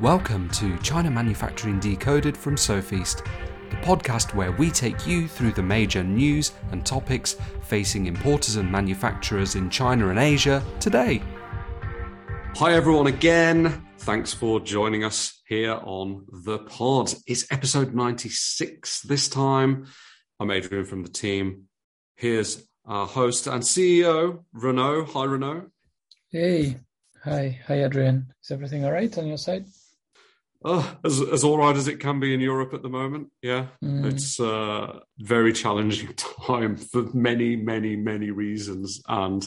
Welcome to China Manufacturing Decoded from Sofeast, the podcast where we take you through the major news and topics facing importers and manufacturers in China and Asia today. Hi, everyone, again. Thanks for joining us here on the pod. It's episode 96 this time. I'm Adrian from the team. Here's our host and CEO, Renaud. Hi, Renaud. Hey. Hi. Hi, Adrian. Is everything all right on your side? Oh, as as all right as it can be in Europe at the moment. Yeah, mm. it's a very challenging time for many, many, many reasons, and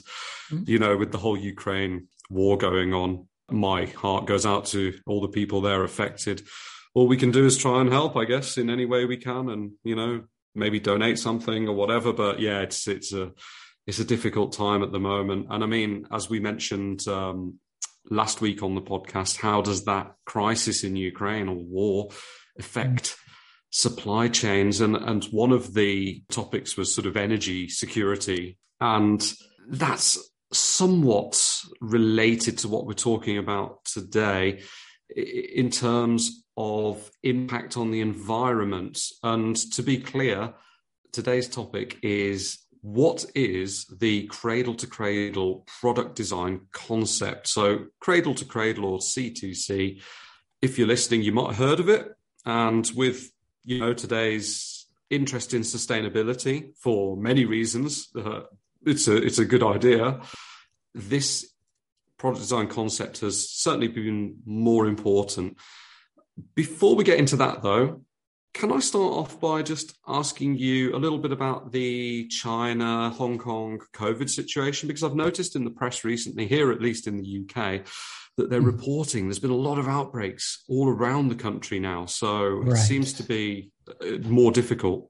mm. you know, with the whole Ukraine war going on, my heart goes out to all the people there affected. All we can do is try and help, I guess, in any way we can, and you know, maybe donate something or whatever. But yeah, it's it's a it's a difficult time at the moment, and I mean, as we mentioned um, last week on the podcast, how does that crisis in Ukraine or war affect supply chains? And, and one of the topics was sort of energy security. And that's somewhat related to what we're talking about today in terms of impact on the environment. And to be clear, today's topic is what is the cradle to cradle product design concept? So, cradle to cradle or C2C, if you're listening, you might have heard of it. And with you know today's interest in sustainability for many reasons, uh, it's a it's a good idea. This product design concept has certainly been more important. Before we get into that, though, can I start off by just asking you a little bit about the China, Hong Kong COVID situation? Because I've noticed in the press recently, here at least in the UK, that they're mm. reporting there's been a lot of outbreaks all around the country now. So right. it seems to be uh, more difficult.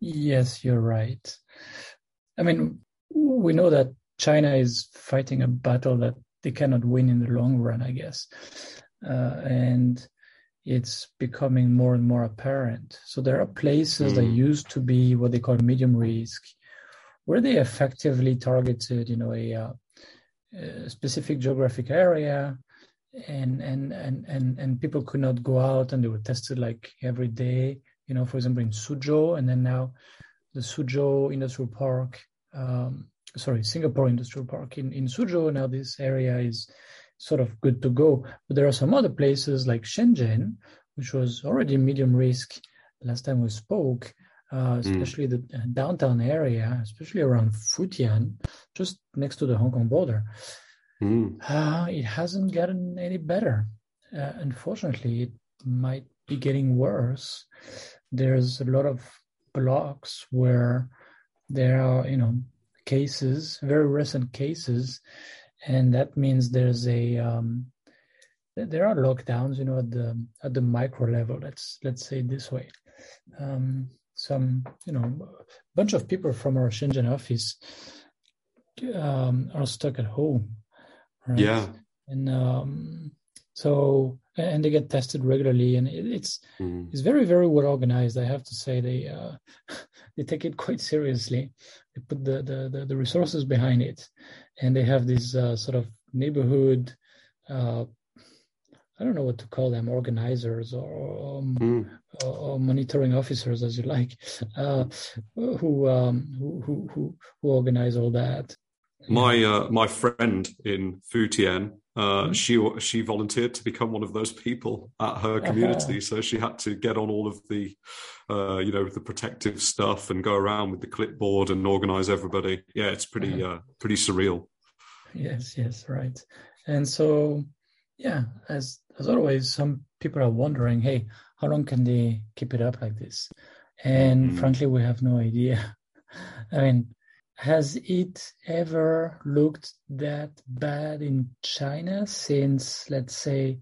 Yes, you're right. I mean, we know that China is fighting a battle that they cannot win in the long run, I guess. Uh, and it's becoming more and more apparent. So there are places mm. that used to be what they call medium risk, where they effectively targeted, you know, a, uh, a specific geographic area, and and and and and people could not go out, and they were tested like every day. You know, for example, in Suzhou, and then now the Suzhou Industrial Park, um, sorry, Singapore Industrial Park in in Suzhou. Now this area is sort of good to go. But there are some other places like Shenzhen, which was already medium risk last time we spoke, uh, hmm. especially mm. the downtown area, especially around Futian, just next to the Hong Kong border. Mm. Uh, it hasn't gotten any better. Uh, unfortunately, it might be getting worse. There's a lot of blocks where there are, you know, cases, very recent cases and that means there's a um, there are lockdowns, you know, at the at the micro level. Let's let's say this way. Um, some you know, a bunch of people from our Shenzhen office um, are stuck at home. Right? Yeah, and um, so and they get tested regularly, and it, it's mm. it's very very well organized. I have to say they uh, they take it quite seriously. They put the the, the, the resources behind it, and they have these uh, sort of neighborhood uh, I don't know what to call them, organizers or, um, mm. or, or monitoring officers, as you like, uh, who, um, who, who who who organize all that. My uh, my friend in Futian, uh, mm. she she volunteered to become one of those people at her community, uh-huh. so she had to get on all of the, uh, you know, the protective stuff and go around with the clipboard and organize everybody. Yeah, it's pretty uh-huh. uh, pretty surreal. Yes, yes, right. And so, yeah, as as always, some people are wondering, hey, how long can they keep it up like this? And mm frankly, we have no idea. I mean, has it ever looked that bad in China since, let's say,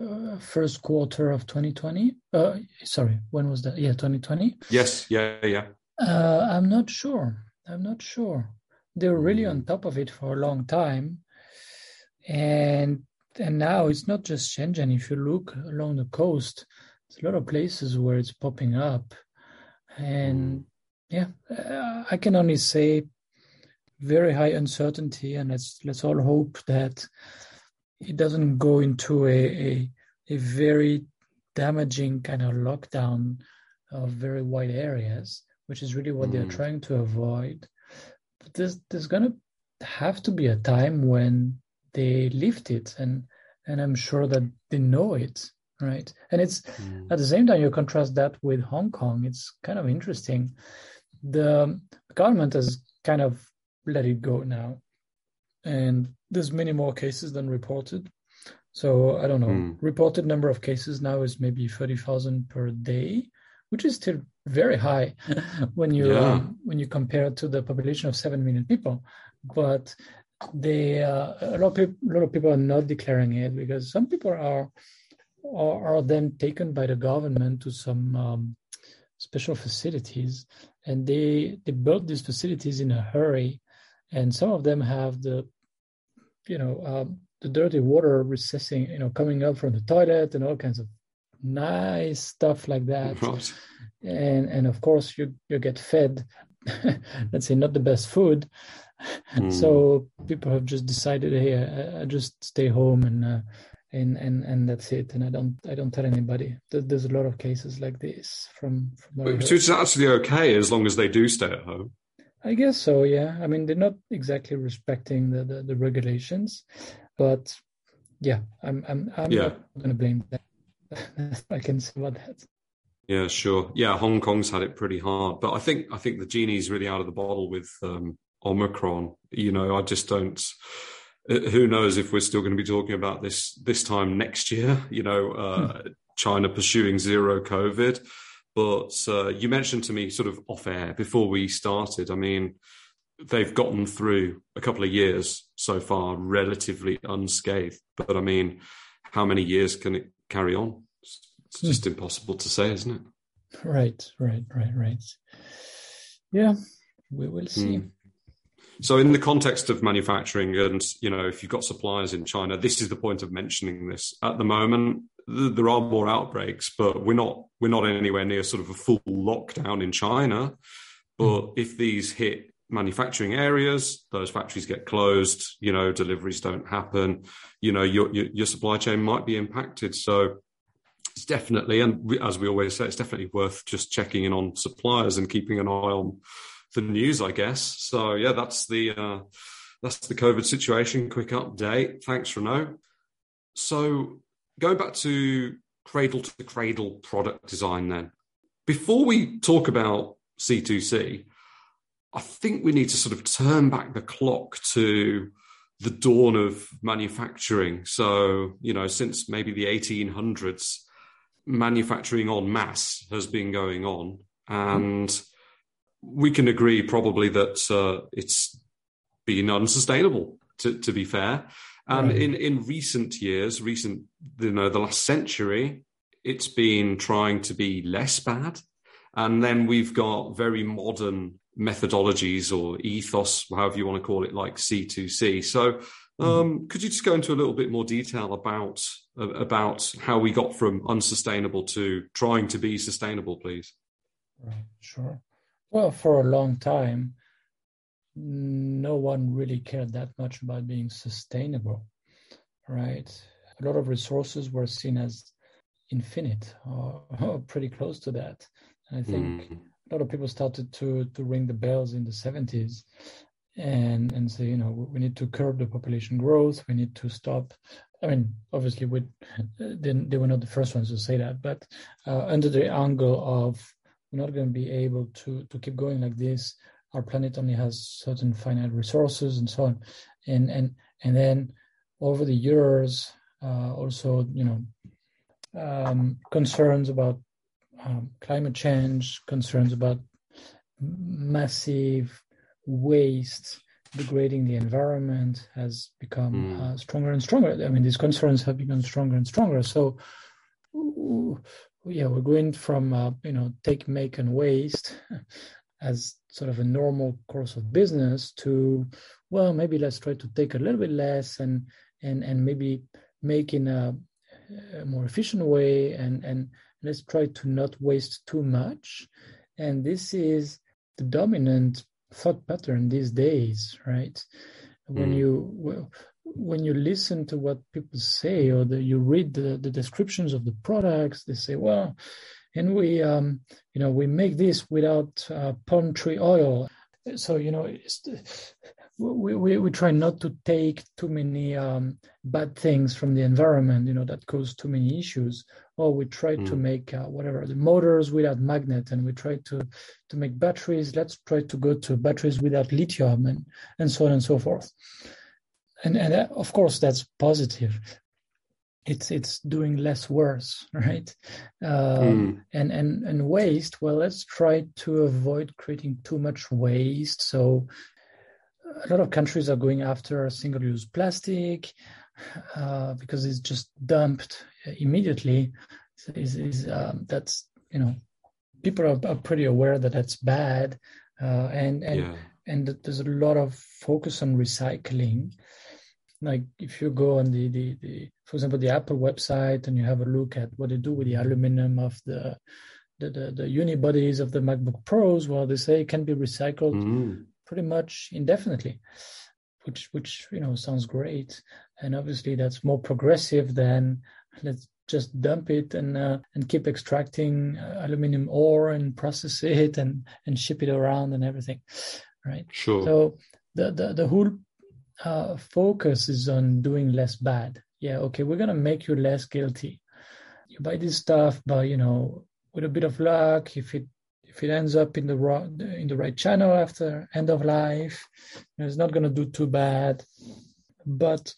uh, first quarter of 2020? Uh, sorry, when was that? Yeah, 2020. Yes, yeah, yeah. Uh, I'm not sure. I'm not sure they were really on top of it for a long time. And and now it's not just Shenzhen. If you look along the coast, there's a lot of places where it's popping up. And yeah, uh, I can only say very high uncertainty, and let's let's all hope that it doesn't go into a, a a very damaging kind of lockdown of very wide areas, which is really what mm. they're trying to avoid. But there's there's gonna have to be a time when they lift it, and and I'm sure that they know it, right? And it's mm. at the same time you contrast that with Hong Kong. It's kind of interesting. The government has kind of let it go now, and there's many more cases than reported. So I don't know. Mm. Reported number of cases now is maybe thirty thousand per day, which is still very high when you yeah. um, when you compare it to the population of seven million people. But they uh, a lot of people a lot of people are not declaring it because some people are are, are then taken by the government to some um, special facilities, and they they built these facilities in a hurry, and some of them have the you know um, the dirty water recessing, you know, coming up from the toilet and all kinds of nice stuff like that. Right. And and of course you you get fed, let's say not the best food. Mm. So people have just decided, hey, I, I just stay home and uh, and and and that's it. And I don't I don't tell anybody. There's a lot of cases like this from from. Which is actually okay as long as they do stay at home. I guess so. Yeah. I mean, they're not exactly respecting the the, the regulations, but yeah, I'm I'm I'm yeah. not going to blame them. I can say about that. Yeah, sure. Yeah, Hong Kong's had it pretty hard, but I think I think the genie's really out of the bottle with um, Omicron. You know, I just don't. Uh, who knows if we're still going to be talking about this this time next year? You know, uh, hmm. China pursuing zero COVID. But uh, you mentioned to me sort of off air before we started. I mean, they've gotten through a couple of years so far relatively unscathed. But I mean, how many years can it carry on? It's hmm. just impossible to say, isn't it? Right, right, right, right. Yeah, we will see. Mm. So, in the context of manufacturing, and you know, if you've got suppliers in China, this is the point of mentioning this. At the moment, th- there are more outbreaks, but we're not we're not anywhere near sort of a full lockdown in China. But mm. if these hit manufacturing areas, those factories get closed, you know, deliveries don't happen, you know, your, your, your supply chain might be impacted. So it's definitely, and as we always say, it's definitely worth just checking in on suppliers and keeping an eye on the news, I guess. So yeah, that's the, uh, that's the COVID situation. Quick update. Thanks, Renaud. So going back to cradle to cradle product design then, before we talk about C2C, I think we need to sort of turn back the clock to the dawn of manufacturing. So, you know, since maybe the 1800s, manufacturing en masse has been going on. And we can agree probably that uh, it's been unsustainable, to, to be fair. And right. in, in recent years, recent, you know, the last century, it's been trying to be less bad. And then we've got very modern methodologies or ethos, however you want to call it, like C2C. So, um, mm-hmm. could you just go into a little bit more detail about uh, about how we got from unsustainable to trying to be sustainable, please? Right, sure. Well, for a long time, no one really cared that much about being sustainable, right? A lot of resources were seen as infinite or, or pretty close to that. I think mm a lot of people started to to ring the bells in the 70s and and say you know we need to curb the population growth we need to stop i mean obviously we then they were not the first ones to say that but uh, under the angle of we're not going to be able to to keep going like this our planet only has certain finite resources and so on and and and then over the years uh, also you know um, concerns about um, climate change, concerns about massive waste degrading the environment has become mm. uh, stronger and stronger. I mean, these concerns have become stronger and stronger. So, yeah, we're going from uh, you know take, make, and waste as sort of a normal course of business to well, maybe let's try to take a little bit less and and and maybe make in a, a more efficient way and and let's try to not waste too much. And this is the dominant thought pattern these days, right? When mm. you when you listen to what people say or the, you read the, the descriptions of the products, they say, well, and we, um, you know, we make this without uh, palm tree oil. So, you know, we, we, we try not to take too many um, bad things from the environment, you know, that cause too many issues. Or we try mm. to make uh, whatever the motors without magnet, and we try to to make batteries. Let's try to go to batteries without lithium, and and so on and so forth and and uh, of course that's positive. It's it's doing less worse right? Um, mm. and and and waste well let's try to avoid creating too much waste. So a lot of countries are going after single use plastic uh, because it's just dumped immediately. Is is um, that's you know people are, are, pretty aware that that's bad. Uh, and and yeah. and there's a lot of focus on recycling like if you go on the, the, the for example the apple website and you have a look at what they do with the aluminum of the the, the, the unibodies of the macbook pros well they say it can be recycled mm. pretty much indefinitely which which you know sounds great. And obviously that's more progressive than let's just dump it and uh, and keep extracting uh, aluminum ore and process it and and ship it around and everything right? Sure. So the the, the whole uh, focus is on doing less bad. Yeah, okay, we're gonna make you less guilty. You buy this stuff, but you know, with a bit of luck, if it if it ends up in the right in the right channel after end of life, you know, it's not gonna do too bad. But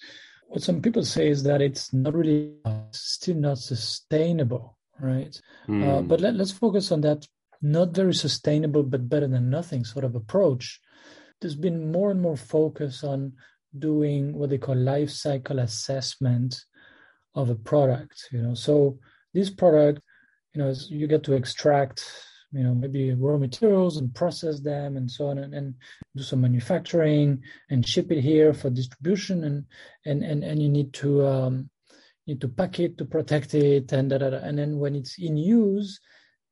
what some people say is that it's not really still not sustainable, right? Mm. Uh, hmm. but let, let's focus on that not very sustainable but better than nothing sort of approach there's been more and more focus on doing what they call life cycle assessment of a product you know so this product you know you get to extract you know maybe raw materials and process them and so on and, and do some manufacturing and ship it here for distribution and and and, and you need to um, need to pack it to protect it and da, da, da. and then when it's in use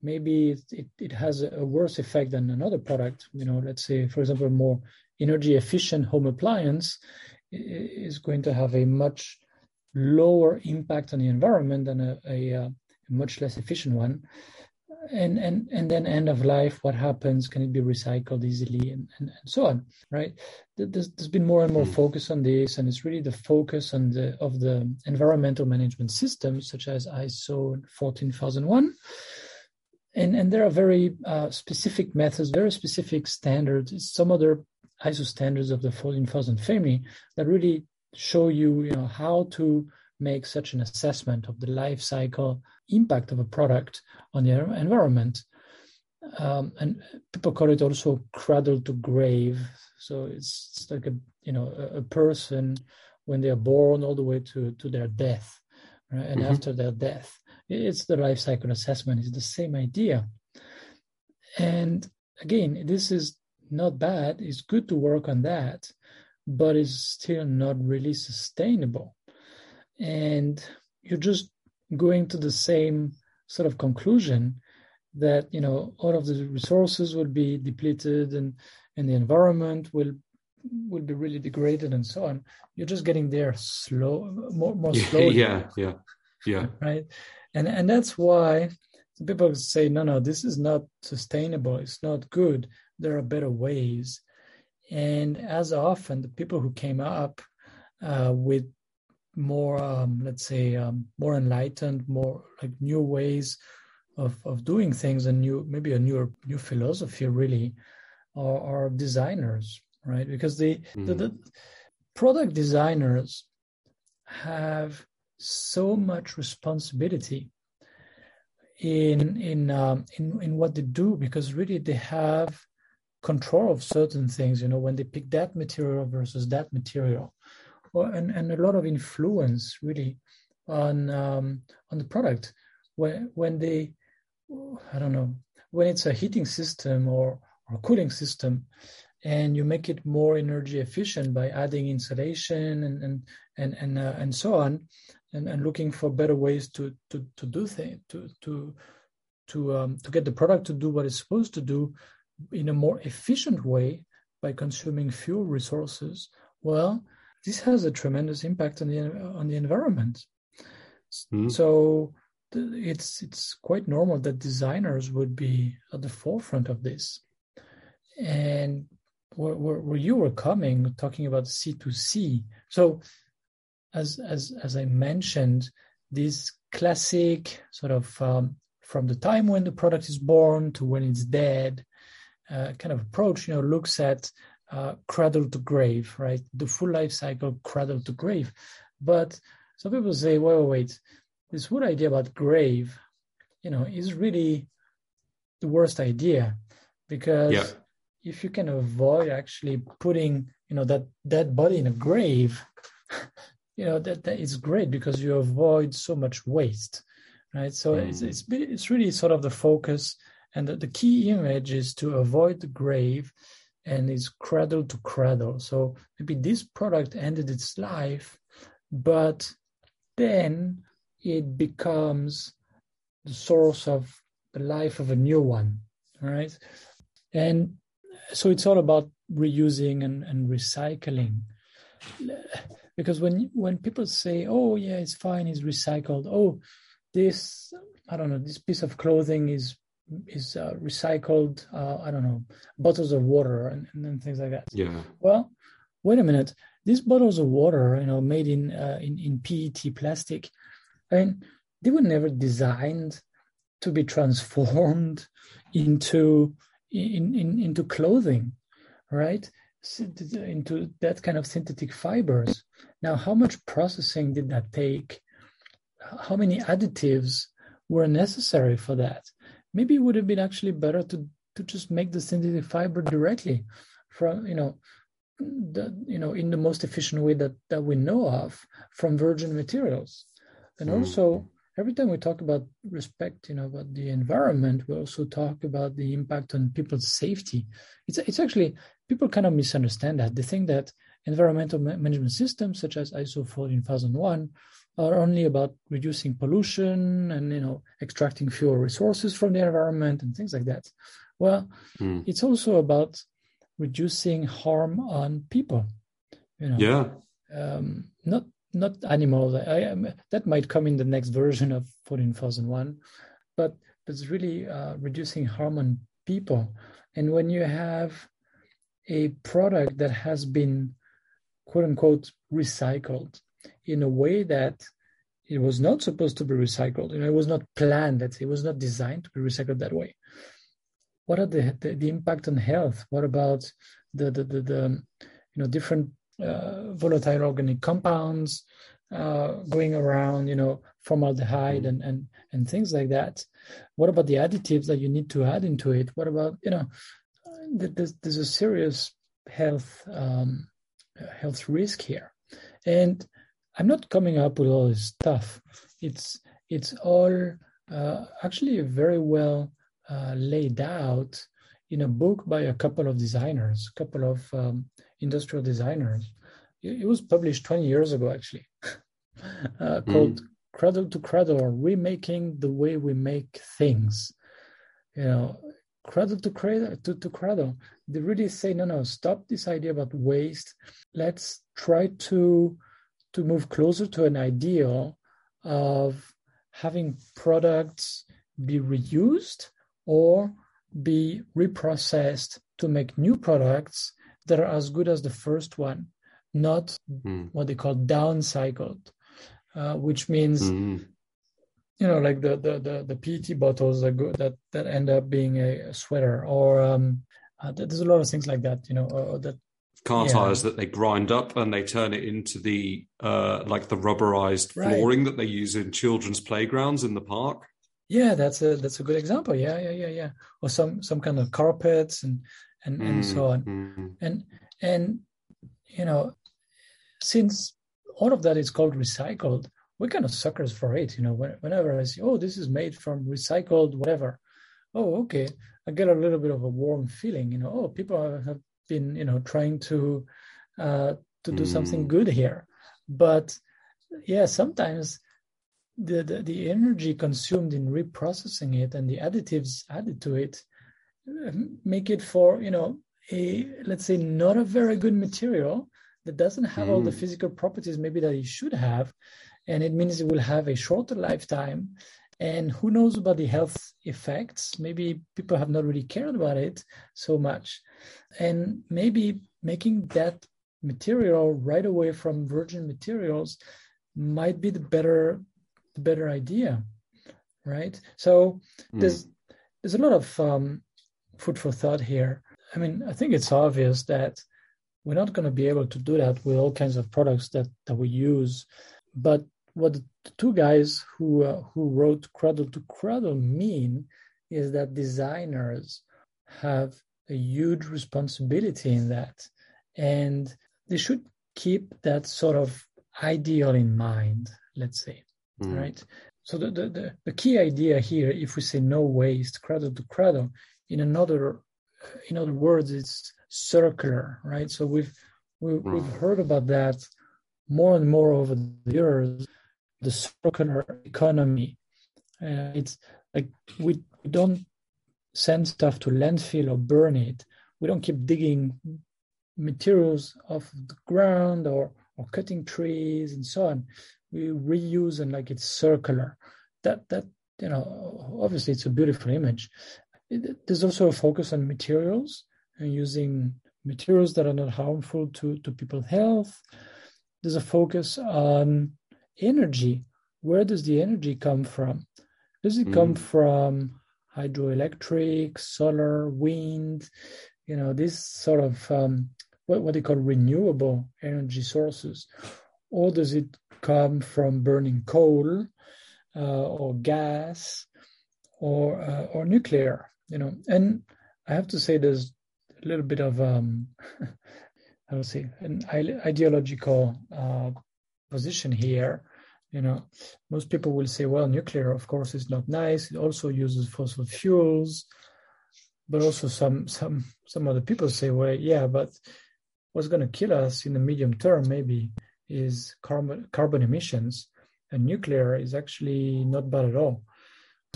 maybe it, it, has a worse effect than another product. You know, let's say, for example, a more energy efficient home appliance is going to have a much lower impact on the environment than a, a, a much less efficient one. And, and and then end of life, what happens? Can it be recycled easily, and, and, and so on, right? There's, there's been more and more hmm. focus on this, and it's really the focus on the of the environmental management systems, such as ISO 14001, and and there are very uh, specific methods, very specific standards. Some other ISO standards of the 14000 family that really show you, you know, how to make such an assessment of the life cycle impact of a product on the environment. Um, and people call it also cradle to grave. So it's, it's like a you know a, a, person when they are born all the way to to their death, right? and mm-hmm. after their death. It's the life cycle assessment. It's the same idea. And again, this is not bad. It's good to work on that, but it's still not really sustainable. And you're just going to the same sort of conclusion that you know all of the resources will be depleted and and the environment will will be really degraded and so on. You're just getting there slow, more more slowly. yeah, yeah, yeah. Right and and that's why people say no no this is not sustainable. It's not good. There are better ways. And as often the people who came up uh, with more um, let's say um, more enlightened more like new ways of of doing things and new maybe a new new philosophy really are, are designers right? Because the, mm. the, the product designers have so much responsibility in in um, in in what they do because really they have control of certain things. You know, when they pick that material versus that material, or and and a lot of influence really on um, on the product when when they I don't know when it's a heating system or or cooling system and you make it more energy efficient by adding insulation and and and and, uh, and so on and, and looking for better ways to to to do things to to to um, to get the product to do what it's supposed to do in a more efficient way by consuming fewer resources well this has a tremendous impact on the on the environment. Mm. So it's it's quite normal that designers would be at the forefront of this. And where, where, where you were coming, talking about C2C. So as as as I mentioned, this classic sort of um, from the time when the product is born to when it's dead uh, kind of approach, you know, looks at uh, cradle to grave, right? The full life cycle, cradle to grave. But some people say, wait, wait, wait, this whole idea about grave, you know, is really the worst idea because yeah. if you can avoid actually putting, you know, that dead body in a grave, you know, that, that is great because you avoid so much waste, right? So mm. it's, it's, it's really sort of the focus and the, the key image is to avoid the grave and it's cradle to cradle. So maybe this product ended its life, but then it becomes the source of the life of a new one, right? And so it's all about reusing and, and recycling. Because when when people say, "Oh yeah, it's fine, it's recycled," oh, this I don't know, this piece of clothing is is uh, recycled uh, i don't know bottles of water and, and things like that. Yeah. Well wait a minute. These bottles of water you know made in uh, in, in pet plastic i mean they were never designed to be transformed into in, in into clothing right? Into that kind of synthetic fibers now how much processing did that take? How many additives were necessary for that? Maybe it would have been actually better to to just make the synthetic fiber directly from you know the you know in the most efficient way that that we know of from virgin materials. And mm. also every time we talk about respect you know about the environment we also talk about the impact on people's safety. It's it's actually people kind of misunderstand that. They think that environmental management systems such as iso 14001 are only about reducing pollution and you know extracting fewer resources from the environment and things like that. Well mm. it's also about reducing harm on people you know. Yeah. Um, not not animals. I, I, that might come in the next version of 14001 but it's really uh, reducing harm on people. And when you have a product that has been quote unquote recycled in a way that it was not supposed to be recycled. You know, it was not planned. That it was not designed to be recycled that way. What are the the, the impact on health? What about the the the, the you know different uh, volatile organic compounds uh, going around? You know, formaldehyde and and and things like that. What about the additives that you need to add into it? What about you know, there's there's a serious health um, health risk here, and I'm not coming up with all this stuff. It's it's all uh, actually very well uh, laid out in a book by a couple of designers, a couple of um, industrial designers. It, was published 20 years ago, actually, uh, called mm. Cradle to Cradle: Remaking the Way We Make Things. You know, cradle to cradle to, to cradle. They really say, no, no, stop this idea about waste. Let's try to to move closer to an ideal of having products be reused or be reprocessed to make new products that are as good as the first one, not mm. what they call downcycled, uh, which means mm. You know like the the the, the PET bottles that go, that that end up being a, a sweater, or um, uh, there's a lot of things like that, you know, uh, that car yeah. tires that they grind up and they turn it into the uh, like the rubberized right. flooring that they use in children's playgrounds in the park. Yeah, that's a that's a good example. Yeah, yeah, yeah, yeah. Or some some kind of carpets and and mm, and so on. Mm. And and you know, since all of that is called recycled, we're kind of suckers for it. You know, whenever I see, oh, this is made from recycled whatever. Oh, okay. I get a little bit of a warm feeling. You know, oh, people have been you know trying to uh, to do mm. something good here but yeah sometimes the, the, the energy consumed in reprocessing it and the additives added to it um, make it for you know a let's say not a very good material that doesn't have mm. all the mm. physical properties maybe that it should have and it means it will have a shorter lifetime. And who knows about the health effects? Maybe people have not really cared about it so much. And maybe making that material right away from virgin materials might be the better the better idea right? So mm. there's there's a lot of um, food for thought here. I mean i think it's obvious that we're not going to be able to do that with all kinds of products that that we use. But what the two guys who uh, who wrote Cradle to Cradle mean is that designers have a huge responsibility in that, and they should keep that sort of ideal in mind. Let's say, mm. right? So the, the, the the key idea here, if we say no waste, cradle to cradle, in another in other words, it's circular, right? So we've we, have we have heard about that more and more over the years the circular economy. Uh, it's like we don't send stuff to landfill or burn it. We don't keep digging materials off the ground or or cutting trees and so on. We reuse and like it's circular. That that you know obviously it's a beautiful image. There's also a focus on materials and using materials that are not harmful to to people's health. There's a focus on energy. Where does the energy come from? Does it mm. come from hydroelectric, solar, wind? You know, this sort of um, what, what they call renewable energy sources, or does it come from burning coal uh, or gas or uh, or nuclear? You know, and I have to say, there's a little bit of um, I would say an ideological uh, position here. You know, most people will say, well, nuclear, of course, is not nice. It also uses fossil fuels. But also some some some other people say, well, yeah, but what's going to kill us in the medium term maybe is carbon carbon emissions, and nuclear is actually not bad at all,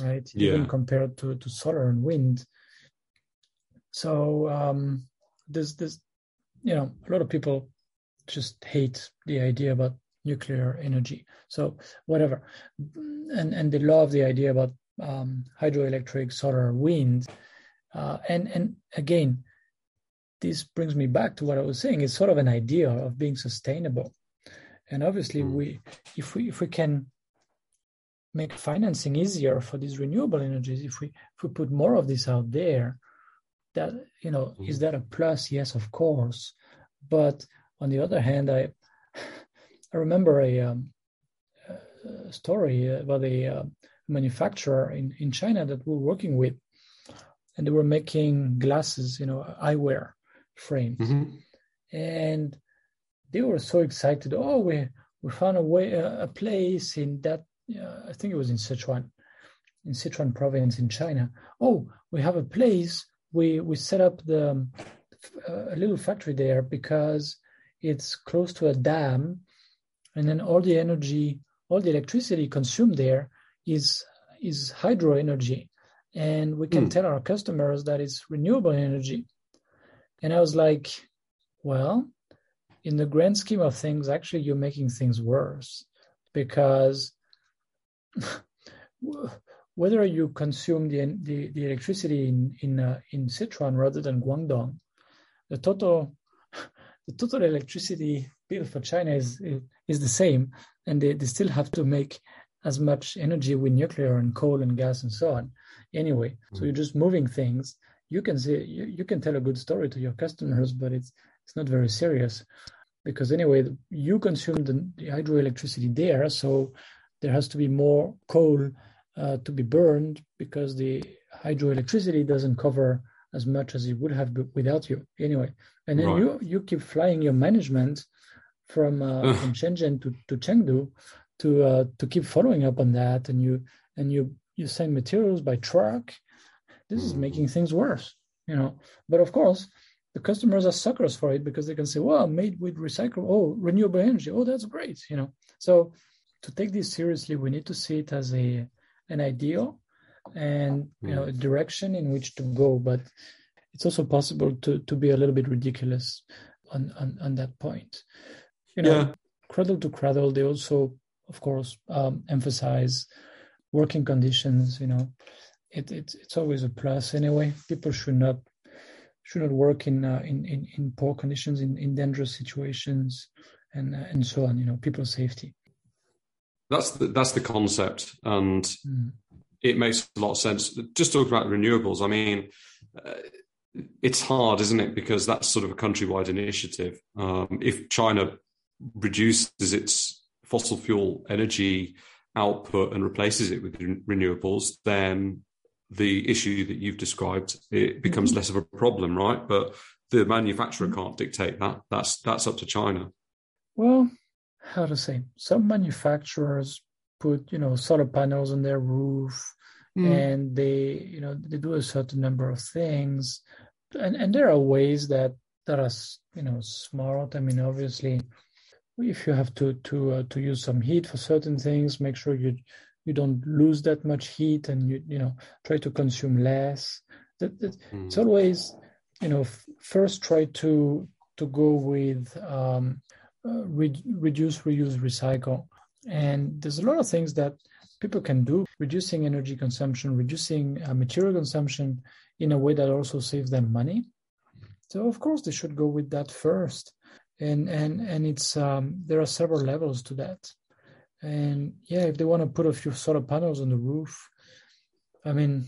right? Yeah. Even compared to to solar and wind. So um, there's there's you know a lot of people just hate the idea about nuclear energy. So whatever, and and they love the idea about um, hydroelectric, solar, wind, uh, and and again, this brings me back to what I was saying. It's sort of an idea of being sustainable, and obviously mm. we, if we if we can make financing easier for these renewable energies, if we if we put more of this out there, that you know, mm. is that a plus? Yes, of course, but on the other hand, I I remember a, um, a story about a uh, manufacturer in, in China that we were working with, and they were making glasses, you know, eyewear frames, mm-hmm. and they were so excited. Oh, we we found a way, a, a place in that. Uh, I think it was in Sichuan, in Sichuan province in China. Oh, we have a place. We we set up the um, a little factory there because it's close to a dam and then all the energy, all the electricity consumed there is is hydro energy, and we can mm. tell our customers that it's renewable energy. And I was like, well, in the grand scheme of things, actually, you're making things worse because whether you consume the, the, the electricity in in uh, in Sichuan rather than Guangdong, the total the total electricity bill for China is is the same, and they, they still have to make as much energy with nuclear and coal and gas and so on. Anyway, mm-hmm. so you're just moving things. You can say you, you can tell a good story to your customers, but it's it's not very serious because anyway you consume the, the hydroelectricity there, so there has to be more coal uh, to be burned because the hydroelectricity doesn't cover as much as it would have without you anyway and then right. you you keep flying your management from uh, from Shenzhen to, to Chengdu to uh, to keep following up on that. And you and you you send materials by truck. This is making mm-hmm. things worse you know. But of course the customers are suckers for it because they can say well made with recycle oh renewable energy. Oh that's great you know. So to take this seriously we need to see it as a an ideal and you know a mm. direction in which to go. But it's also possible to to be a little bit ridiculous on, on, on that point. You know, yeah. cradle to cradle, they also, of course, um, emphasize working conditions. You know, it, it, it's always a plus anyway. People should not should not work in uh, in, in, in poor conditions, in, in dangerous situations, and uh, and so on. You know, people's safety. That's the, that's the concept, and mm. it makes a lot of sense. Just talk about renewables. I mean, uh, it's hard, isn't it? Because that's sort of a countrywide initiative. Um, if China reduces its fossil fuel energy output and replaces it with renewables, then the issue that you've described it becomes mm-hmm. less of a problem, right? But the manufacturer mm-hmm. can't dictate that. That's that's up to China. Well, how to say? Some manufacturers put you know solar panels on their roof, mm. and they you know they do a certain number of things, and and there are ways that that are you know smart. I mean, obviously, if you have to to uh, to use some heat for certain things, make sure you you don't lose that much heat and you you know try to consume less. That, that mm. it's always you know f- first try to to go with um, uh, re- reduce reuse recycle. And there's a lot of things that people can do reducing energy consumption reducing uh, material consumption in a way that also saves them money. So of course they should go with that first and and and it's um, there are several levels to that and yeah, if they want to put a few solar panels on the roof, I mean,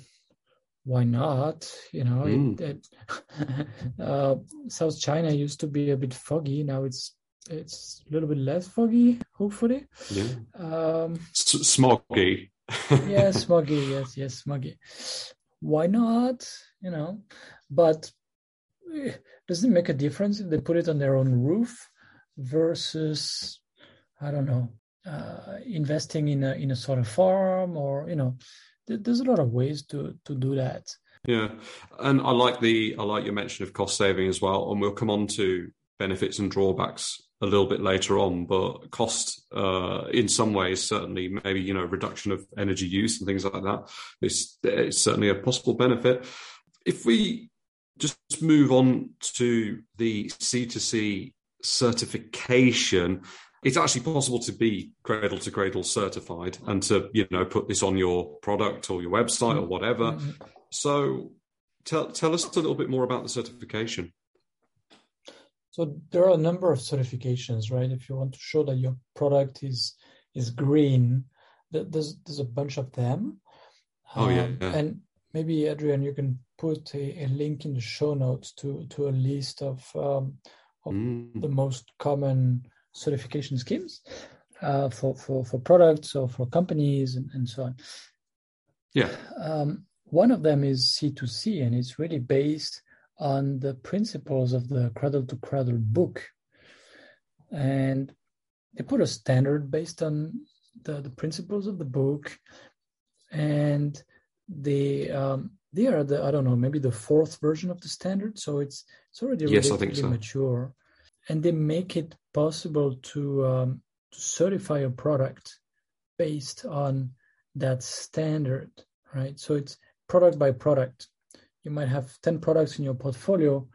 why not? You know, mm. it, it, uh, South China used to be a bit foggy. Now it's it's a little bit less foggy, hopefully. Yeah. Um, S- smoggy. yeah, smoggy. Yes, yes, smoggy. Why not? You know, but does it make a difference if they put it on their own roof versus I don't know uh, investing in a in a sort of farm or you know th- there's a lot of ways to to do that. Yeah. And i like the i like your mention of cost saving as well and we'll come on to benefits and drawbacks a little bit later on but cost uh, in some ways certainly maybe you know reduction of energy use and things like that is it's certainly a possible benefit. If we just move on to the c2c certification. It's actually possible to be cradle to cradle certified and to you know put this on your product or your website or whatever. Mm-hmm. so tell tell us a little bit more about the certification. So there are a number of certifications right? If you want to show that your product is is green there's there's a bunch of them. Oh yeah, um, yeah. and maybe adrian you can put a, a, link in the show notes to to a list of um, of mm. the most common certification schemes uh, for, for, for products or for companies and, and so on. Yeah. Um, one of them is C2C, and it's really based on the principles of the Cradle to Cradle book. And they put a standard based on the, the principles of the book. And they um, they are the I don't know maybe the fourth version of the standard, so it's it's already yes, I relatively so. mature and they make it possible to, um, to certify a product based on that standard, right? So it's product by product. You might have 10 products in your portfolio.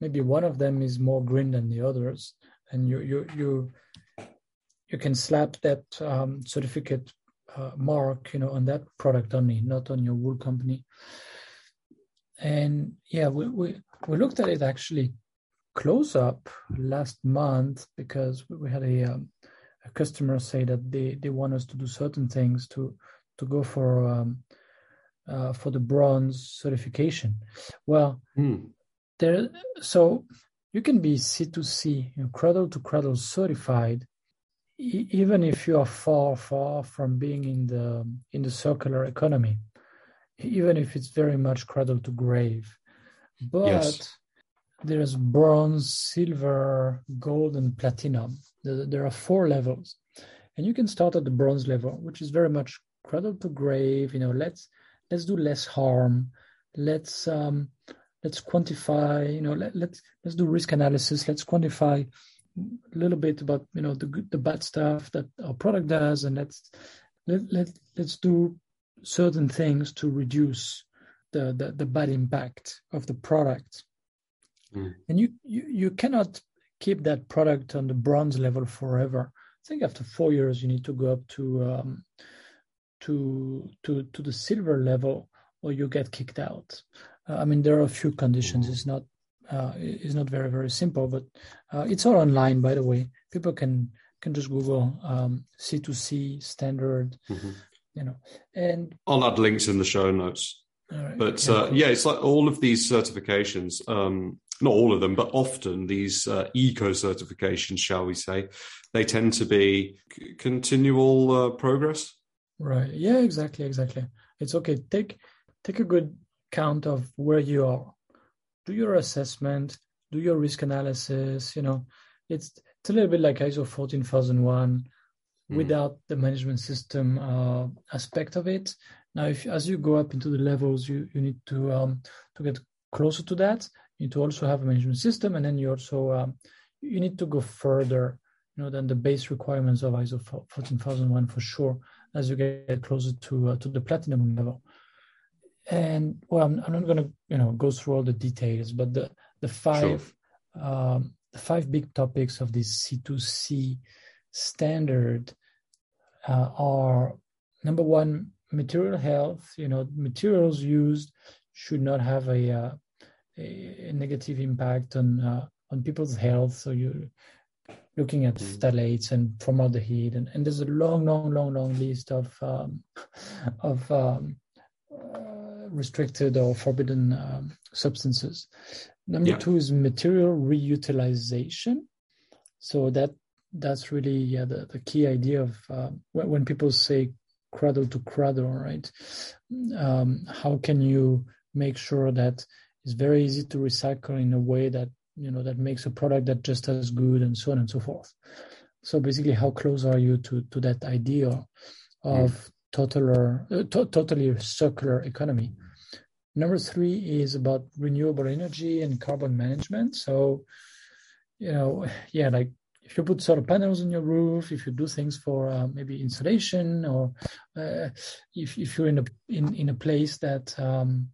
Maybe one of them is more green than the others. And you, you, you, you can slap that um, certificate uh, mark, you know, on that product only, not on your wool company. And yeah, we, we, we looked at it actually close up last month because we had a, um, a customer say that they, they want us to do certain things to to go for um, uh, for the bronze certification. Well, mm. there so you can be C2C, you know, cradle to cradle certified, e- even if you are far far from being in the in the circular economy, even if it's very much cradle to grave. But yes there's bronze, silver, gold, and platinum. There are four levels, and you can start at the bronze level, which is very much cradle to grave. You know, let's let's do less harm. Let's um, let's quantify. You know, let, let's let's do risk analysis. Let's quantify a little bit about you know the good, the bad stuff that our product does, and let's let, let let's do certain things to reduce the, the, the bad impact of the product. Mm. And you, you, you cannot keep that product on the bronze level forever. I think after four years you need to go up to um, to to to the silver level or you get kicked out. Uh, I mean, there are a few conditions. It's not uh, it's not very very simple, but uh, it's all online. By the way, people can can just Google um, C2C standard, mm-hmm. you know, and I'll add links in the show notes. Right. But yeah, uh, yeah, it's like all of these certifications. Um, not all of them, but often these uh, eco certifications, shall we say, they tend to be c- continual uh, progress. Right. Yeah. Exactly. Exactly. It's okay. Take take a good count of where you are. Do your assessment. Do your risk analysis. You know, it's it's a little bit like ISO fourteen thousand one, mm. without the management system uh, aspect of it. Now, if as you go up into the levels, you you need to um, to get closer to that you need to also have a management system, and then you also um, you need to go further, you know, than the base requirements of ISO 14001 for sure as you get closer to uh, to the platinum level. And well, I'm, I'm not going to you know go through all the details, but the the five sure. um, the five big topics of this C2C standard uh, are number one material health you know materials used should not have a uh, a, negative impact on uh, on people's health. So you're looking at mm. phthalates and formaldehyde, and, and there's a long, long, long, long list of um, of um, restricted or forbidden um, substances. Number yeah. two is material reutilization. So that that's really yeah the, the key idea of uh, when, people say cradle to cradle, right? Um, how can you make sure that it's very easy to recycle in a way that you know that makes a product that just as good and so on and so forth so basically how close are you to to that idea of mm. totaler, uh, to, totally circular economy number three is about renewable energy and carbon management. So you know yeah like if you put solar panels on your roof, if you do things for uh, maybe insulation, or uh, if if you're in a in, in a place that um,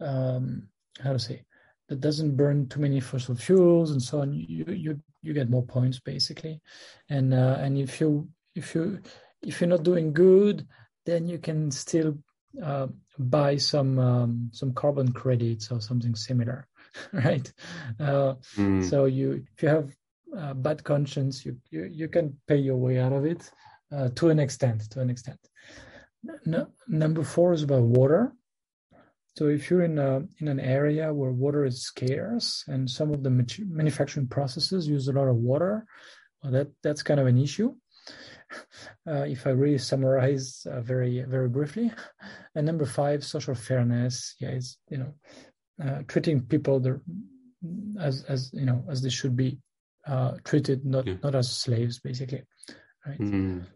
um, how to say that doesn't burn too many fossil fuels and so on you you you get more points basically. And uh, and if you if you if you're not doing good then you can still uh, buy some um, some carbon credits or something similar right uh, mm. so you if you have uh, bad conscience you, you you can pay your way out of it uh, to an extent to an extent no, number four is about water so if you're in a in an area where water is scarce and some of the manufacturing processes use a lot of water, well, that that's kind of an issue. Uh, if I really summarize uh, very very briefly, and number five, social fairness. Yeah, it's you know uh, treating people the, as as you know as they should be uh, treated, not yeah. not as slaves, basically. Right. Mm.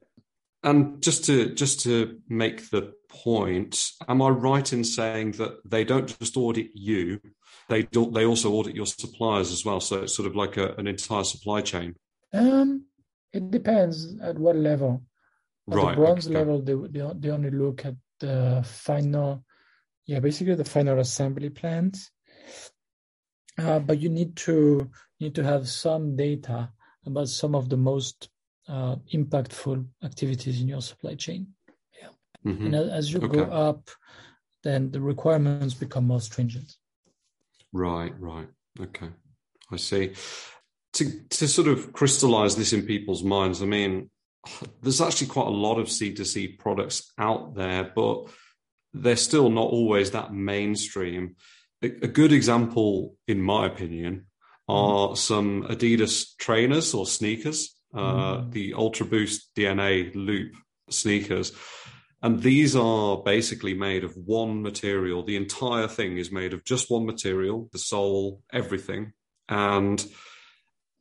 And just to just to make the point, am I right in saying that they don't just audit you, they do, they also audit your suppliers as well? So it's sort of like a, an entire supply chain. Um, it depends at what level. At right, the bronze okay. level, they, they they only look at the final, yeah, basically the final assembly plans. Uh, but you need to need to have some data about some of the most uh, impactful activities in your supply chain. Yeah. Mm-hmm. And as you okay. go up, then the requirements become more stringent. Right, right. Okay. I see. To to sort of crystallize this in people's minds, I mean, there's actually quite a lot of C2C products out there, but they're still not always that mainstream. A, a good example, in my opinion, are mm-hmm. some Adidas trainers or sneakers uh, mm. the Ultra Boost DNA Loop sneakers. And these are basically made of one material. The entire thing is made of just one material, the sole, everything. And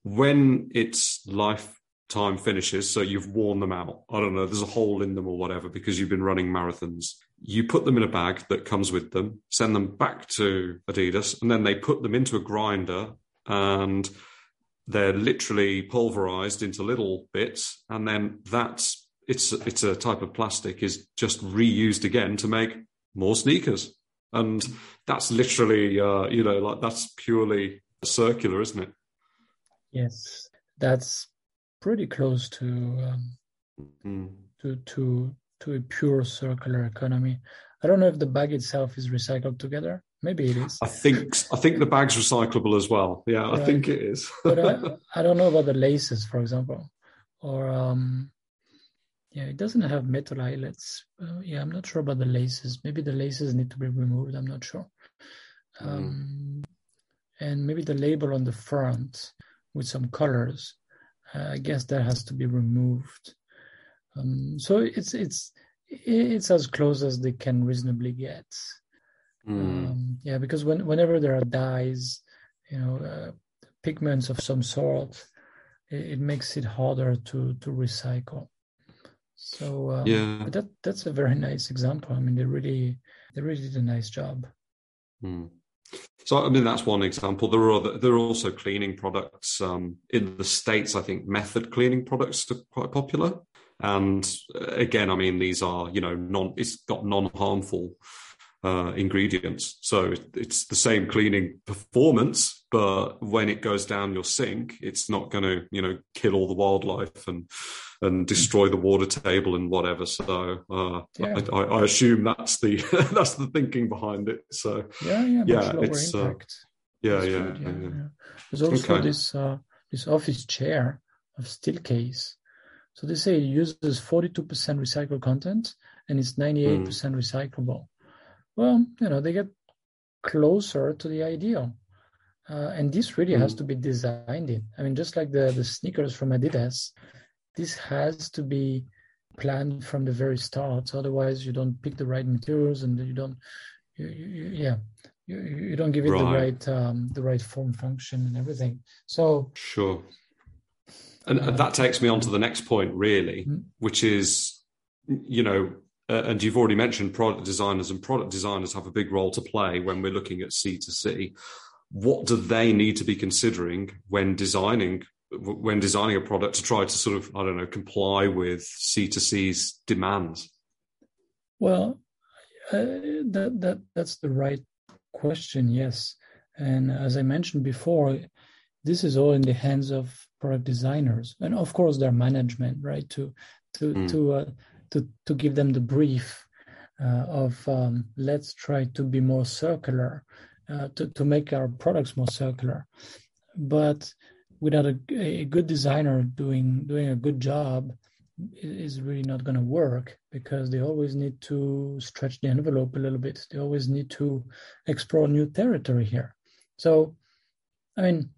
when its lifetime finishes, so you've worn them out, I don't know, there's a hole in them or whatever because you've been running marathons. You put them in a bag that comes with them, send them back to Adidas, and then they put them into a grinder and they're literally pulverized into little bits, and then that's it's it's a type of plastic is just reused again to make more sneakers, and that's literally uh, you know like that's purely circular, isn't it? Yes, that's pretty close to um, mm. to to to a pure circular economy. I don't know if the bag itself is recycled together. Maybe it is. I think I think the bag's recyclable as well. Yeah, right. I think it is. but I, I, don't know about the laces, for example, or um, yeah, it doesn't have metal eyelets. Uh, yeah, I'm not sure about the laces. Maybe the laces need to be removed. I'm not sure. Mm. Um, and maybe the label on the front with some colors. Uh, I guess that has to be removed. Um, so it's it's it's as close as they can reasonably get. Mm. Um, yeah, because when, whenever there are dyes, you know, uh, pigments of some sort, it, it, makes it harder to to recycle. So um, yeah, that that's a very nice example. I mean, they really they really did a nice job. Mm. So I mean that's one example. There are other, there are also cleaning products um, in the states. I think method cleaning products are quite popular. And uh, again, I mean these are you know non it's got non harmful uh, ingredients. So it's the same cleaning performance, but when it goes down your sink, it's not going to, you know, kill all the wildlife and and destroy the water table and whatever. So uh, yeah. I, I, assume that's the that's the thinking behind it. So yeah, yeah, yeah, it's uh, yeah, yeah, yeah, yeah, There's also okay. this uh, this office chair of Steelcase. So they say it uses 42% recycled content and it's 98% mm. recyclable well, you know, they get closer to the ideal. Uh, and this really mm. has to be designed in. I mean, just like the, the sneakers from Adidas, this has to be planned from the very start. Otherwise, you don't pick the right materials, and you don't, you, you, yeah, you, you don't give it right. the right um, the right form, function, and everything. So sure. And uh, that takes me on to the next point, really, mm. which is, you know, uh, and you've already mentioned product designers, and product designers have a big role to play when we're looking at C2C. What do they need to be considering when designing when designing a product to try to sort of I don't know comply with C2C's demands? Well, uh, that that that's the right question. Yes, and as I mentioned before, this is all in the hands of product designers, and of course their management, right? To to mm. to uh, to to give them the brief uh, of um, let's try to be more circular, uh, to to make our products more circular, but without a, a good designer doing doing a good job is really not going to work because they always need to stretch the envelope a little bit. They always need to explore new territory here. So, I mean,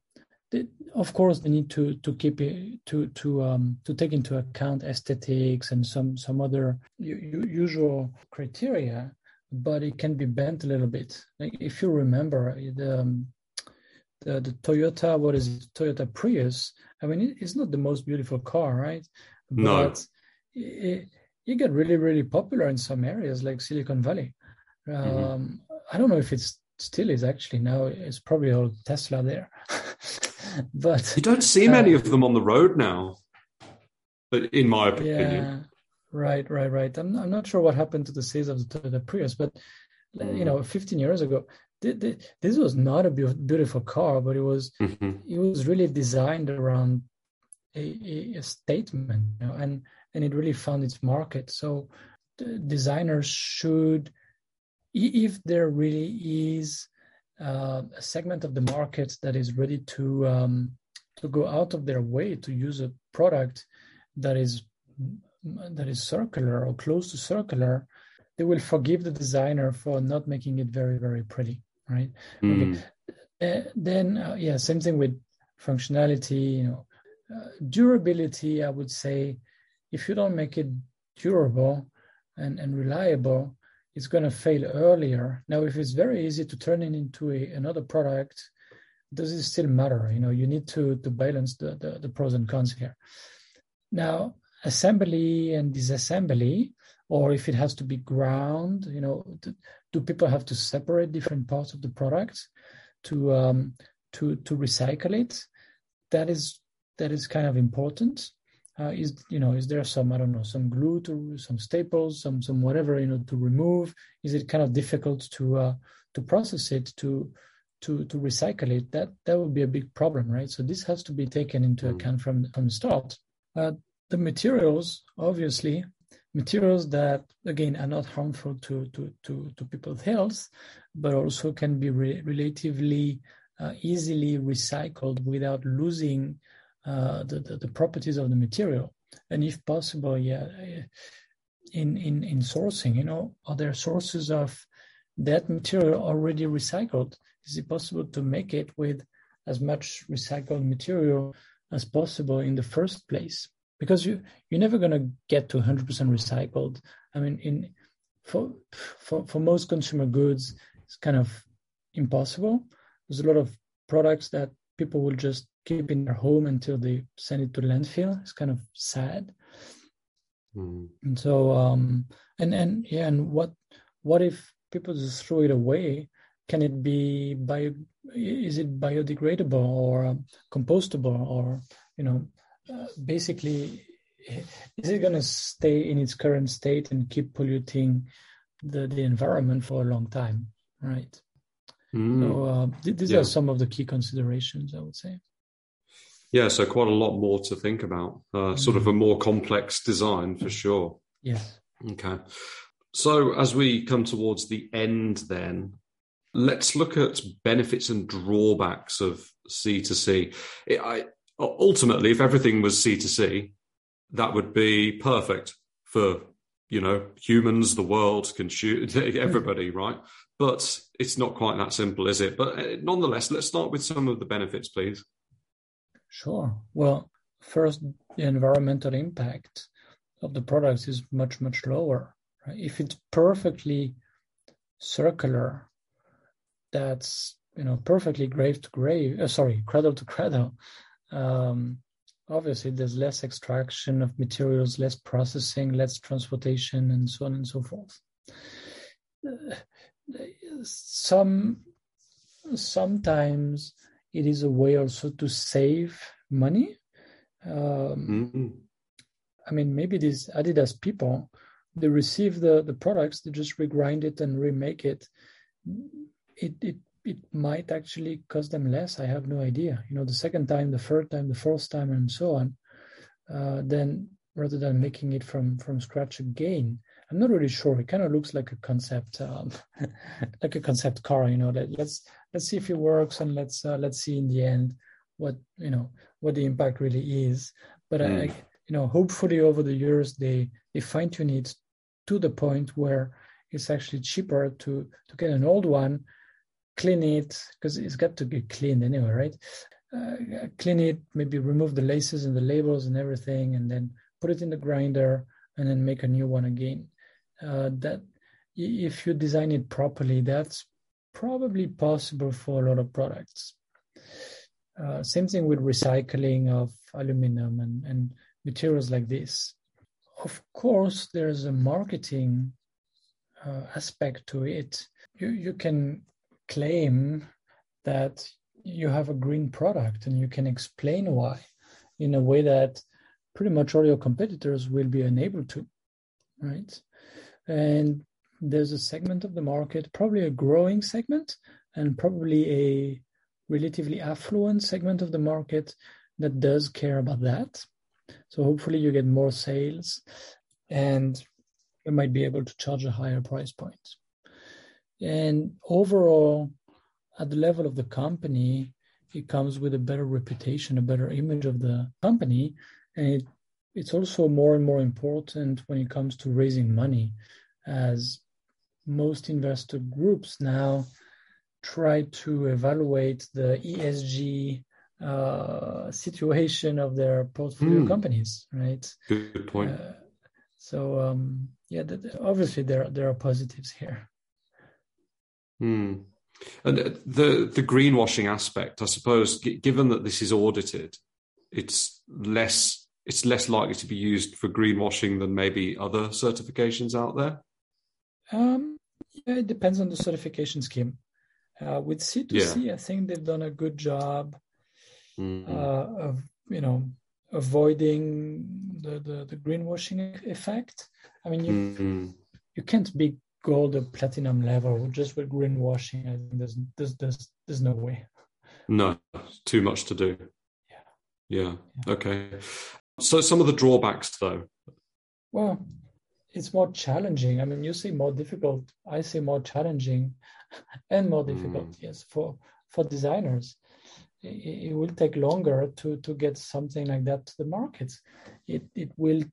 of course they need to to keep it to to um to take into account aesthetics and some some other usual criteria but it can be bent a little bit like if you remember the um, the, the toyota what is it toyota prius i mean it's not the most beautiful car right no. but it, it got really really popular in some areas like silicon valley mm-hmm. um, mm-hmm. i don't know if it's still is actually now it's probably all tesla there but you don't see many uh, of them on the road now. But in my opinion, yeah, right, right, right. I'm I'm not sure what happened to the sales of the, the Prius, but mm. you know, 15 years ago, this was not a beautiful car, but it was mm-hmm. it was really designed around a, a statement, you know, and and it really found its market. So designers should, if there really is uh, a segment of the market that is ready to um, to go out of their way to use a product that is that is circular or close to circular, they will forgive the designer for not making it very very pretty, right? Mm. Okay. Uh, then uh, yeah, same thing with functionality. You know, uh, durability. I would say if you don't make it durable and, and reliable, it's going to fail earlier. Now, if it's very easy to turn it into a, another product, does it still matter? You know, you need to to balance the, the, the pros and cons here. Now, assembly and disassembly, or if it has to be ground, you know, do, do people have to separate different parts of the product to um, to to recycle it? That is that is kind of important uh, is you know is there some i don't know some glue to some staples some some whatever you know to remove is it kind of difficult to uh, to process it to to to recycle it, that that would be a big problem, right? So this has to be taken into mm. account from from the start. Uh, the materials, obviously, materials that again are not harmful to to to, to people's health, but also can be re- relatively uh, easily recycled without losing uh, the, the, the properties of the material. And if possible, yeah, in in in sourcing, you know, are there sources of that material already recycled? Is it possible to make it with as much recycled material as possible in the first place? Because you you're never going to get to 100% recycled. I mean, in for for for most consumer goods, it's kind of impossible. There's a lot of products that people will just keep in their home until they send it to landfill. It's kind of sad. Mm. And so, um, and and yeah, and what what if people just throw it away? Can it be bio? Is it biodegradable or compostable or you know, basically, is it going to stay in its current state and keep polluting the the environment for a long time? Right. Mm. So uh, th- these yeah. are some of the key considerations, I would say. Yeah, so quite a lot more to think about. Uh, mm. Sort of a more complex design for sure. Yes. Okay. So as we come towards the end, then let's look at benefits and drawbacks of C to C. I, ultimately, if everything was C to C, that would be perfect for you know humans, the world, consume everybody, right? But it's not quite that simple, is it? But uh, nonetheless, let's start with some of the benefits, please. Sure. Well, first, the environmental impact of the products is much, much lower. Right? If it's perfectly circular, that's you know perfectly grave to grave. Uh, sorry, cradle to cradle. Um, obviously, there's less extraction of materials, less processing, less transportation, and so on and so forth. Uh, some sometimes it is a way also to save money. Um, mm-hmm. I mean, maybe these Adidas people they receive the the products, they just regrind it and remake it. It it it might actually cost them less. I have no idea. You know, the second time, the third time, the fourth time, and so on. Uh, then rather than making it from from scratch again, I'm not really sure. It kind of looks like a concept, um, like a concept car. You know, that let's let's see if it works, and let's uh, let's see in the end what you know what the impact really is. But mm. I, you know, hopefully over the years they they fine tune it to the point where it's actually cheaper to to get an old one, clean it because it's got to be cleaned anyway, right? Uh, clean it, maybe remove the laces and the labels and everything, and then put it in the grinder and then make a new one again uh, that if you design it properly, that's probably possible for a lot of products. Uh, same thing with recycling of aluminum and, and materials like this. Of course, there's a marketing uh, aspect to it. You, you can claim that you have a green product and you can explain why in a way that pretty much all your competitors will be unable to, right? and there's a segment of the market, probably a growing segment, and probably a relatively affluent segment of the market that does care about that. So hopefully you get more sales and you might be able to charge a higher price point. And overall, at the level of the company, it comes with a better reputation, a better image of the company, and it it's also more and more important when it comes to raising money, as most investor groups now try to evaluate the ESG uh, situation of their portfolio mm. companies, right? Good point. Uh, so um, yeah, obviously there there are positives here. Hmm. And the the greenwashing aspect, I suppose, given that this is audited, it's less it's less likely to be used for greenwashing than maybe other certifications out there? Um, yeah, it depends on the certification scheme. Uh, with C2C, yeah. I think they've done a good job mm-hmm. uh, of, you know, avoiding the, the, the greenwashing effect. I mean, you, mm-hmm. you can't be gold or platinum level just with greenwashing. I think there's there's there's, there's no way. No, too much to do. Yeah. yeah. Yeah. Okay. So some of the drawbacks, though. Well, it's more challenging. I mean, you say more difficult. I say more challenging, and more difficult. Mm. Yes, for for designers, it, it, will take longer to to get something like that to the markets. It it will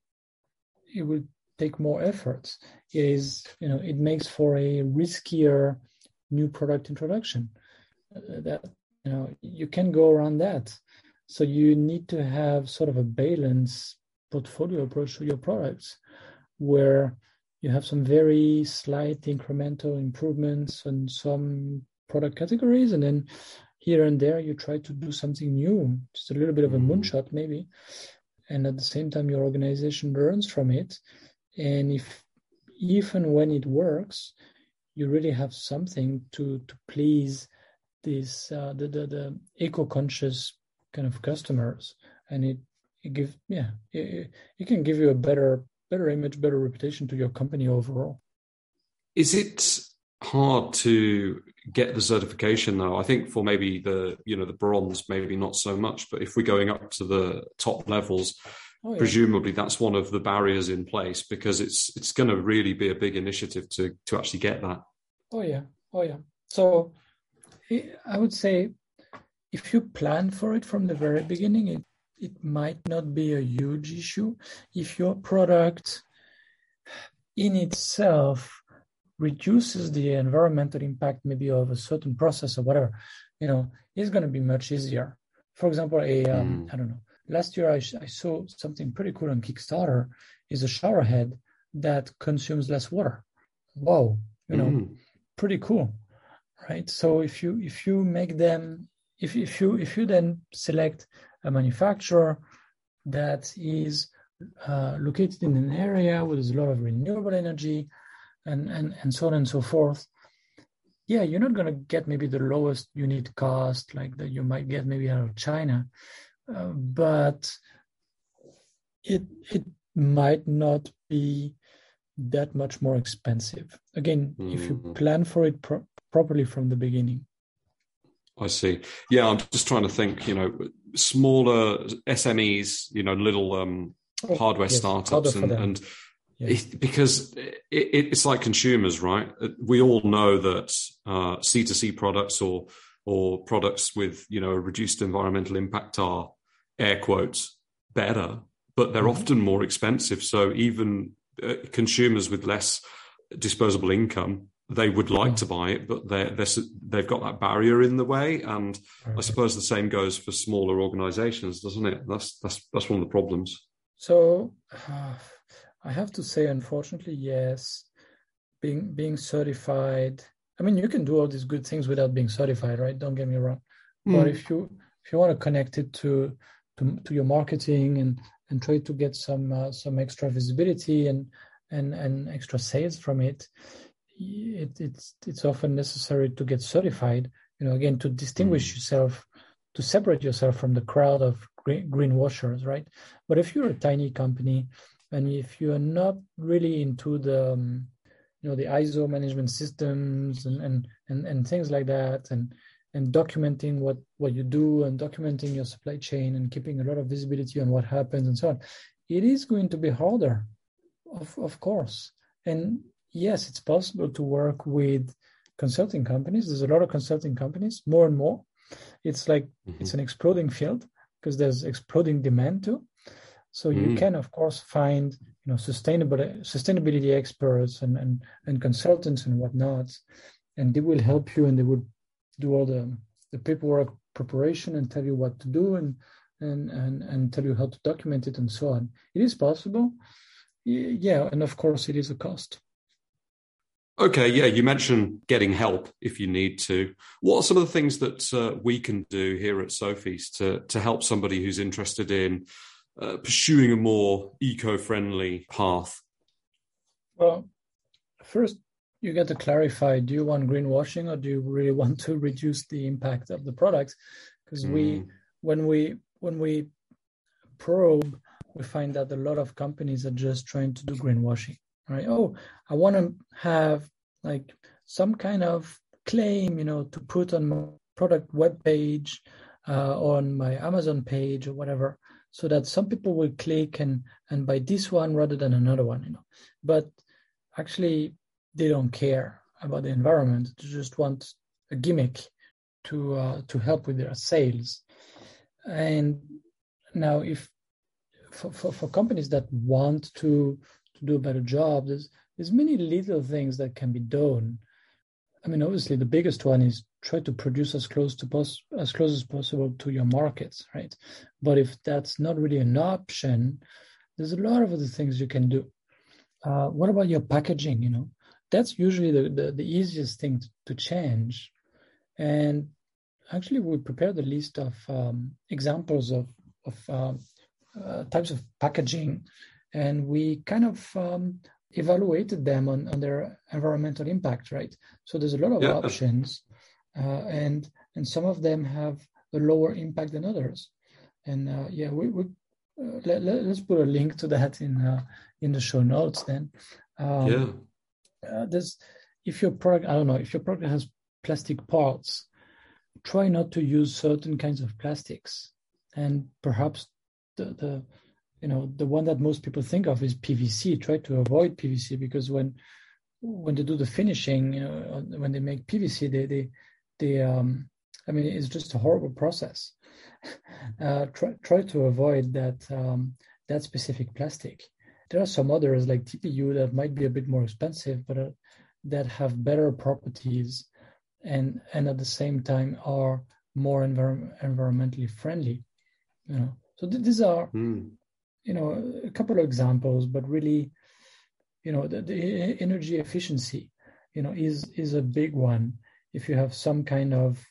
it will take more efforts. It is you know it makes for a riskier new product introduction. Uh, that you know you can go around that. So you need to have sort of a balance portfolio approach to your products where you have some very slight incremental improvements on some product categories and then here and there you try to do something new just a little bit of a mm-hmm. moonshot maybe and at the same time your organization learns from it and if even when it works you really have something to to please these uh, the, the the eco-conscious kind of customers and it it gives yeah it, it can give you a better better image, better reputation to your company overall. Is it hard to get the certification though? I think for maybe the you know the bronze, maybe not so much, but if we're going up to the top levels, oh, yeah. presumably that's one of the barriers in place because it's it's going to really be a big initiative to to actually get that. Oh yeah, oh yeah. So I would say if you plan for it from the very beginning, it it might not be a huge issue if your product in itself reduces the environmental impact maybe of a certain process or whatever you know it's going to be much easier for example a um, mm. I don't know last year I, I saw something pretty cool on kickstarter is a shower head that consumes less water. Wow you know mm. pretty cool right? So if you if you make them if, if you if you then select a manufacturer that is uh, located in an area where there's a lot of renewable energy and, and, and so on and so forth, yeah, you're not going to get maybe the lowest unit cost like that you might get maybe out of China, uh, but it it might not be that much more expensive. Again, mm-hmm. if you mm-hmm. plan for it pro- properly from the beginning. I see. Yeah, I'm just trying to think. You know, smaller SMEs, you know, little um, oh, hardware yes, startups, and, and yes. it, because it, it's like consumers, right? We all know that uh, C2C products or or products with you know a reduced environmental impact are air quotes better, but they're mm-hmm. often more expensive. So even uh, consumers with less disposable income they would like oh. to buy it, but they're, they're, they've got that barrier in the way. And. I suppose the same goes for smaller organizations, doesn't it? That's, that's, that's one of the problems. So uh, I have to say, unfortunately, yes, being, being certified. I mean, you can do all these good things without being certified, right? Don't get me wrong. Mm. But if you, if you want to connect it to, to, to your marketing and, and try to get some, uh, some extra visibility and, and, and extra sales from it, it, it's it's often necessary to get certified. You know, again, to distinguish mm. yourself, to separate yourself from the crowd of green, green washers right? But if you're a tiny company and if you are not really into the um, you know the ISO management systems and, and and and things like that, and and documenting what what you do and documenting your supply chain and keeping a lot of visibility on what happens and so on, it is going to be harder, of of course. And yes, it's possible to work with consulting companies. There's a lot of consulting companies, more and more. It's like mm-hmm. it's an exploding field because there's exploding demand too. So mm-hmm. you can, of course, find you know sustainable sustainability experts and, and and consultants and whatnot, and they will help you and they will do all the the paperwork preparation and tell you what to do and and and and tell you how to document it and so on. It is possible, yeah, and of course it is a cost. Okay, yeah, you mentioned getting help if you need to. What are some of the things that uh, we can do here at Sofeast to to help somebody who's interested in uh, pursuing a more eco-friendly path? Well, first you get to clarify: do you want greenwashing, or do you really want to reduce the impact of the product? Because mm. we, when we when we probe, we find that a lot of companies are just trying to do greenwashing right? Oh, I want to have like some kind of claim, you know, to put on my product web page, uh, on my Amazon page or whatever, so that some people will click and and buy this one rather than another one, you know. But actually, they don't care about the environment. They just want a gimmick to uh, to help with their sales. And now, if for, for, for companies that want to to do a better job, there's there's many little things that can be done. I mean, obviously, the biggest one is try to produce as close to pos- as close as possible to your markets, right? But if that's not really an option, there's a lot of other things you can do. Uh, what about your packaging? You know, that's usually the, the, the easiest thing to, to, change. And actually, we prepared a list of um, examples of of um, uh, types of packaging, and we kind of um, evaluated them on, on their environmental impact, right? So there's a lot of yeah. options, uh, and and some of them have a lower impact than others. And uh, yeah, we, we uh, let, let, us put a link to that in uh, in the show notes then. Um, yeah. Uh, there's if your product, I don't know, if your product has plastic parts, try not to use certain kinds of plastics, and perhaps the the you know the one that most people think of is PVC. Try to avoid PVC because when when they do the finishing, know, when they make PVC, they they they um, I mean it's just a horrible process. Uh, try try to avoid that um, that specific plastic. There are some others like TPU that might be a bit more expensive, but uh, that have better properties and and at the same time are more envir- environmentally friendly. You know, so th- these are mm you know, a couple of examples, but really, you know, the, the energy efficiency, you know, is is a big one. If you have some kind of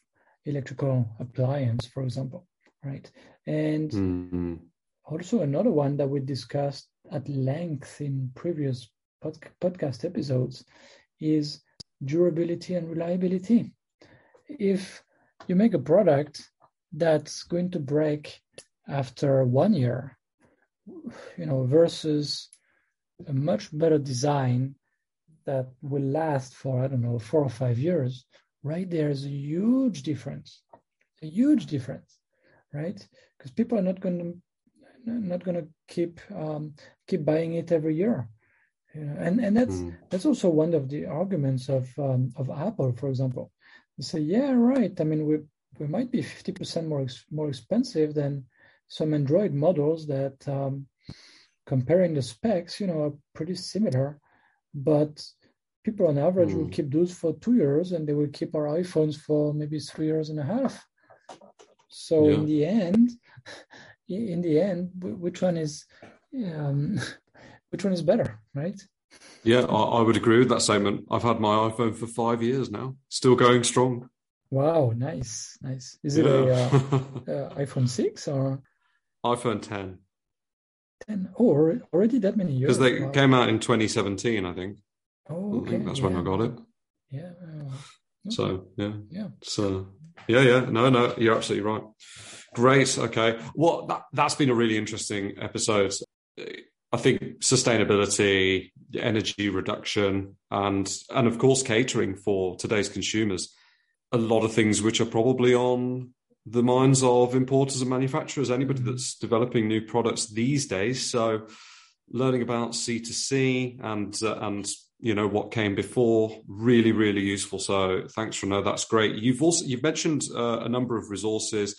electrical appliance, for example, right? And mm-hmm. Also another one that we discussed at length in previous pod- podcast episodes is durability and reliability. If you make a product that's going to break after one year you know, versus a much better design that will last for, I don't know, four or five years, right? There's a huge difference, a huge difference, right? Because people are not going to not going to keep um, keep buying it every year, you know? and and that's mm. that's also one of the arguments of um, of Apple, for example. They say, yeah, right. I mean, we we might be fifty percent more more expensive than some Android models that um, comparing the specs, you know, are pretty similar, but people on average mm. will keep those for two years and they will keep our iPhones for maybe three years and a half. So yeah. in the end, in the end, which one is, um, which one is better, right? Yeah, I, I, would agree with that statement. I've had my iPhone for five years now, still going strong. Wow, nice, nice. Is it yeah. a uh, uh, iPhone six or? iPhone 10. 10. Oh, already that many years? Because they wow. came out in 2017, I think. Oh, okay. I think that's yeah. when I got it. Yeah. Uh, okay. So, yeah. Yeah. So, yeah, yeah. No, no, you're absolutely right. Great. Okay. Well, that, that's been a really interesting episode. I think sustainability, energy reduction, and and of course catering for today's consumers. A lot of things which are probably on the minds of importers and manufacturers, anybody mm-hmm. that's developing new products these days. So, learning about C2C and uh, and you know what came before really really useful. So, thanks, for Renaud. That's great. You've also you've mentioned uh, a number of resources.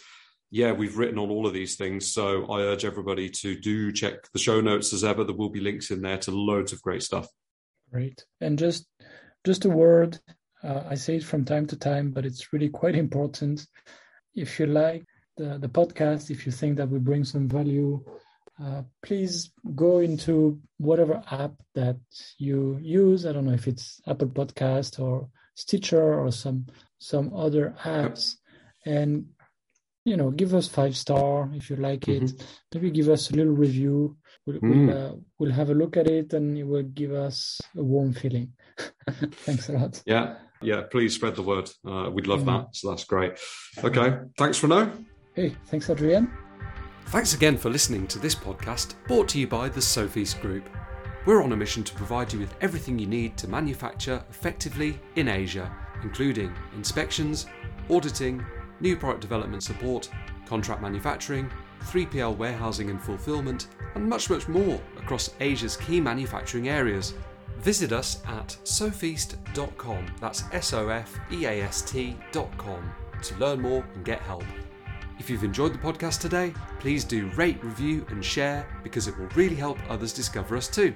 Yeah, we've written on all of these things. So, I urge everybody to do check the show notes as ever. There will be links in there to loads of great stuff. Great, and just just a word. Uh, I say it from time to time, but it's really quite important if you like the, the podcast, if you think that we bring some value, uh, please go into whatever app that you use. I don't know if it's Apple Podcast or Stitcher or some some other apps, and you know, give us five star if you like it. Mm-hmm. Maybe give us a little review. We'll, mm. we'll, uh, we'll, have a look at it, and it will give us a warm feeling. Thanks a lot. Yeah, yeah, please spread the word. Uh, we'd love mm-hmm. that. So that's great. Okay. Thanks, Renaud. Hey, thanks, Adrien. Thanks again for listening to this podcast brought to you by the Sofeast Group. We're on a mission to provide you with everything you need to manufacture effectively in Asia, including inspections, auditing, new product development support, contract manufacturing, 3PL warehousing and fulfillment, and much, much more across Asia's key manufacturing areas. Visit us at sofeast.com, that's S O F E A S T.com, to learn more and get help. If you've enjoyed the podcast today, please do rate, review, and share because it will really help others discover us too.